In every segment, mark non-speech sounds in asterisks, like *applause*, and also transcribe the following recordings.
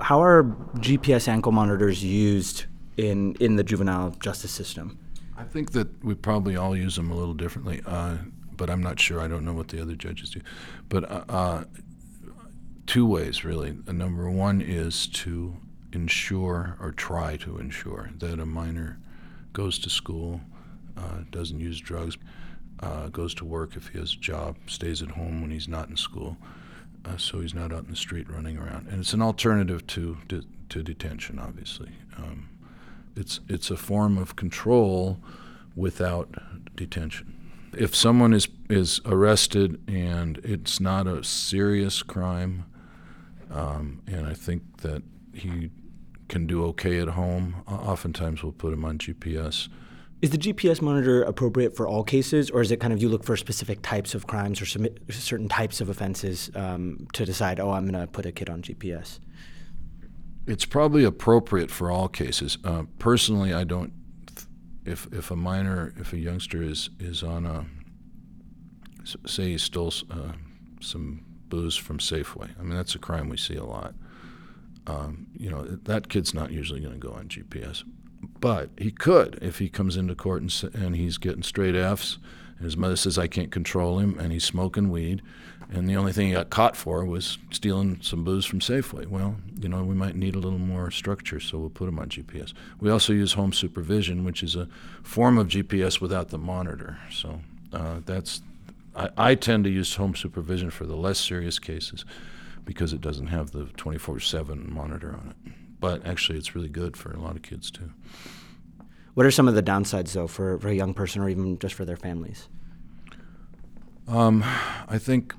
How are GPS ankle monitors used in in the juvenile justice system? I think that we probably all use them a little differently, uh, but I'm not sure. I don't know what the other judges do. But uh, uh, two ways, really. Uh, number one is to ensure or try to ensure that a minor goes to school, uh, doesn't use drugs, goes to work if he has a job, stays at home when he's not in school, uh, so he's not out in the street running around. And it's an alternative to de- to detention, obviously. Um, it's it's a form of control without detention. If someone is is arrested and it's not a serious crime, um, and I think that he can do okay at home, oftentimes we'll put him on GPS. Is the GPS monitor appropriate for all cases, or is it kind of you look for specific types of crimes or certain types of offenses um, to decide, oh, I'm going to put a kid on GPS? It's probably appropriate for all cases. Uh, personally, I don't. If if a minor, if a youngster is is on a, say he stole uh, some booze from Safeway. I mean, that's a crime we see a lot. Um, you know, that kid's not usually going to go on GPS, but he could if he comes into court and, and he's getting straight Fs, and his mother says I can't control him, and he's smoking weed, and the only thing he got caught for was stealing some booze from Safeway. Well, you know, we might need a little more structure, so we'll put him on GPS. We also use home supervision, which is a form of GPS without the monitor. So uh, that's I, I tend to use home supervision for the less serious cases because it doesn't have the 24/7 monitor on it. But actually, it's really good for a lot of kids too. What are some of the downsides, though, for, for a young person or even just for their families? Um, I think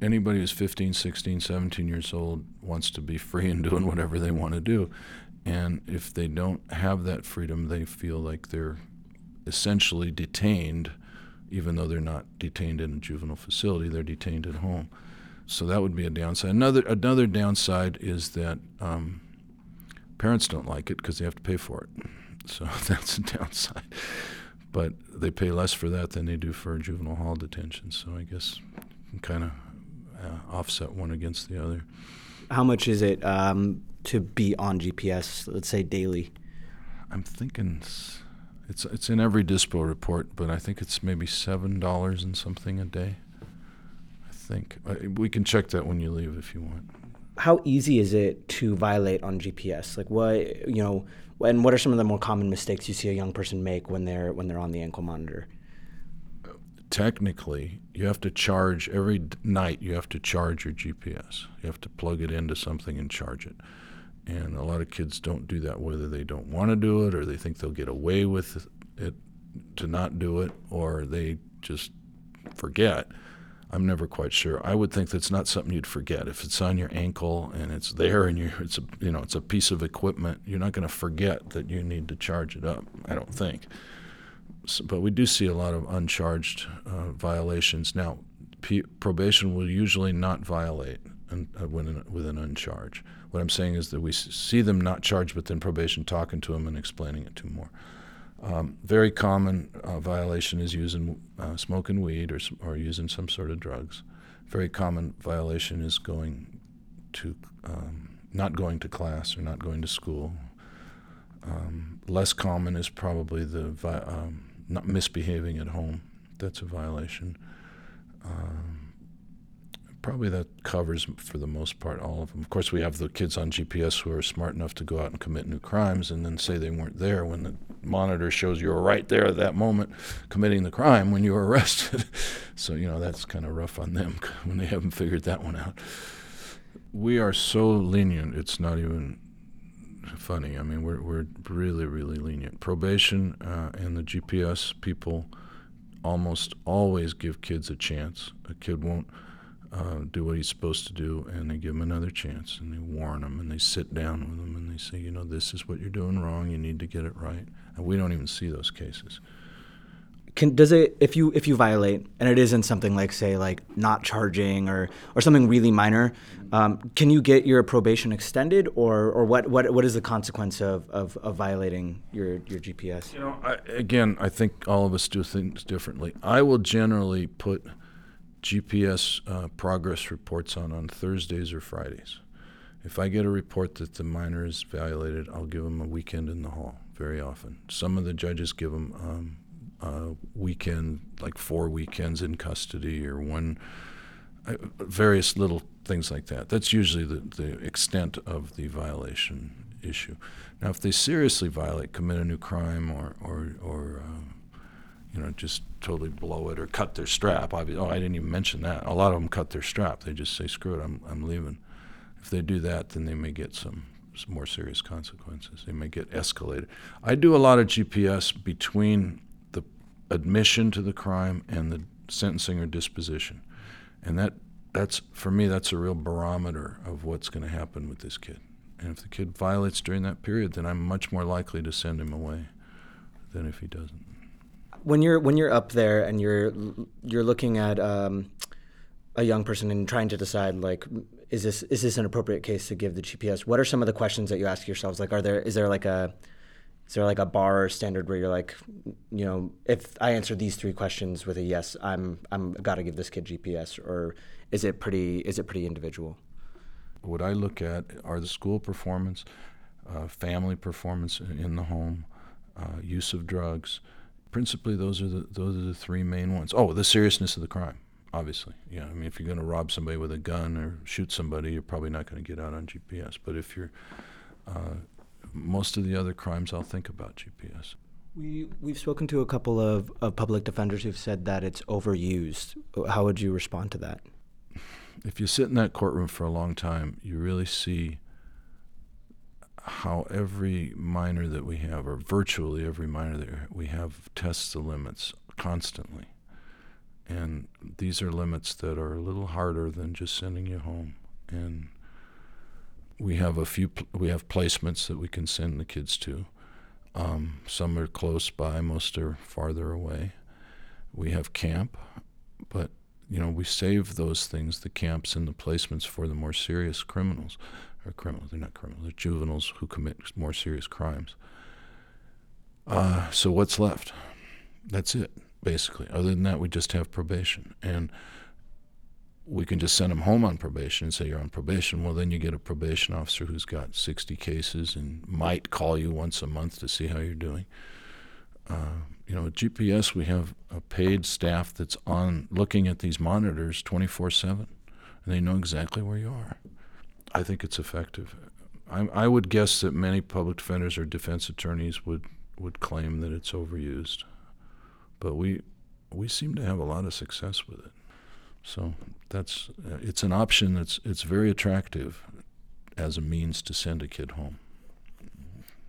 anybody who's 15, 16, 17 years old wants to be free and doing whatever they want to do. And if they don't have that freedom, they feel like they're essentially detained, even though they're not detained in a juvenile facility, they're detained at home. So that would be a downside. Another another downside is that um, parents don't like it because they have to pay for it. So *laughs* that's a downside. But they pay less for that than they do for juvenile hall detention. So I guess kind of uh, offset one against the other. How much is it um, to be on GPS? Let's say daily. I'm thinking it's it's in every dispo report, but I think it's maybe seven dollars and something a day. I think uh, we can check that when you leave if you want. How easy is it to violate on GPS? Like what you know, and what are some of the more common mistakes you see a young person make when they're when they're on the ankle monitor? technically, you have to charge every night. You have to charge your GPS. You have to plug it into something and charge it. And a lot of kids don't do that, whether they don't want to do it or they think they'll get away with it to not do it, or they just forget. I'm never quite sure. I would think that's not something you'd forget. If it's on your ankle and it's there and you it's a you know it's a piece of equipment, you're not going to forget that you need to charge it up. I don't think but we do see a lot of uncharged uh, violations. Now, P- probation will usually not violate an, uh, with an uncharge. What I'm saying is that we see them not charged, but then probation talking to them and explaining it to them more. Um, very common uh, violation is using uh, smoking weed or, or using some sort of drugs. Very common violation is going to um, not going to class or not going to school. Um, less common is probably the vi- um, not misbehaving at home. That's a violation. Um, probably that covers, for the most part, all of them. Of course, we have the kids on GPS who are smart enough to go out and commit new crimes and then say they weren't there when the monitor shows you were right there at that moment committing the crime when you were *laughs* arrested. so, you know, that's kind of rough on them *laughs* when they haven't figured that one out. We are so lenient, it's not even funny. I mean, we're we're really really lenient. Probation uh, and the GPS people almost always give kids a chance. A kid won't uh, do what he's supposed to do, and they give him another chance, and they warn him, and they sit down with him, and they say, you know, this is what you're doing wrong. You need to get it right. And we don't even see those cases can does it if you if you violate and it isn't something like say like not charging or or something really minor um, can you get your probation extended or or what what what is the consequence of of, of violating your your gps you know I, again i think all of us do things differently i will generally put gps uh, progress reports on on thursdays or fridays If I get a report that the minor is violated, I'll give them a weekend in the hall very often. Some of the judges give them um, a weekend, like four weekends in custody or one, uh, various little things like that. That's usually the, the extent of the violation issue. Now, if they seriously violate, commit a new crime, or, or, or uh, you know, just totally blow it or cut their strap. Obvi- Oh, I didn't even mention that. A lot of them cut their strap. They just say, "Screw it, I'm I'm leaving." If they do that, then they may get some, some more serious consequences. They may get escalated. I do a lot of GPS between the admission to the crime and the sentencing or disposition, and that that's for me that's a real barometer of what's going to happen with this kid. And if the kid violates during that period, then I'm much more likely to send him away than if he doesn't. When you're when you're up there and you're you're looking at um, a young person and trying to decide like is this is this an appropriate case to give the GPS? What are some of the questions that you ask yourselves? Like, are there is there like a is there like a bar standard where you're like, you know, if I answer these three questions with a yes, I'm I'm got to give this kid GPS, or is it pretty is it pretty individual? what I look at are the school performance, uh, family performance in in the home, uh, use of drugs. Principally, those are the those are the three main ones. Oh, the seriousness of the crime, obviously. Yeah, I mean, if you're going to rob somebody with a gun or shoot somebody, you're probably not going to get out on GPS. But if you're uh, most of the other crimes, I'll think about GPS. We we've spoken to a couple of, of public defenders who've said that it's overused. How would you respond to that? if you sit in that courtroom for a long time, you really see how every minor that we have, or virtually every minor that we have, tests the limits constantly. And these are limits that are a little harder than just sending you home. And we have a few, pl- we have placements that we can send the kids to. Um, some are close by, most are farther away. We have camp, but you know, we save those things, the camps and the placements, for the more serious criminals, or criminals, they're not criminals, they're juveniles who commit more serious crimes. Uh, so what's left? That's it, basically. Other than that, we just have probation. And we can just send them home on probation and say you're on probation. Well, then you get a probation officer who's got 60 cases and might call you once a month to see how you're doing. Uh, you know, at GPS, we have a paid staff that's on looking at these monitors 24 7, and they know exactly where you are. I think it's effective. I, I would guess that many public defenders or defense attorneys would, would claim that it's overused, but we, we seem to have a lot of success with it. So that's uh, it's an option that's it's very attractive as a means to send a kid home.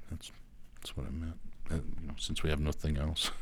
That's that's what I meant uh, you know, since we have nothing else. *laughs*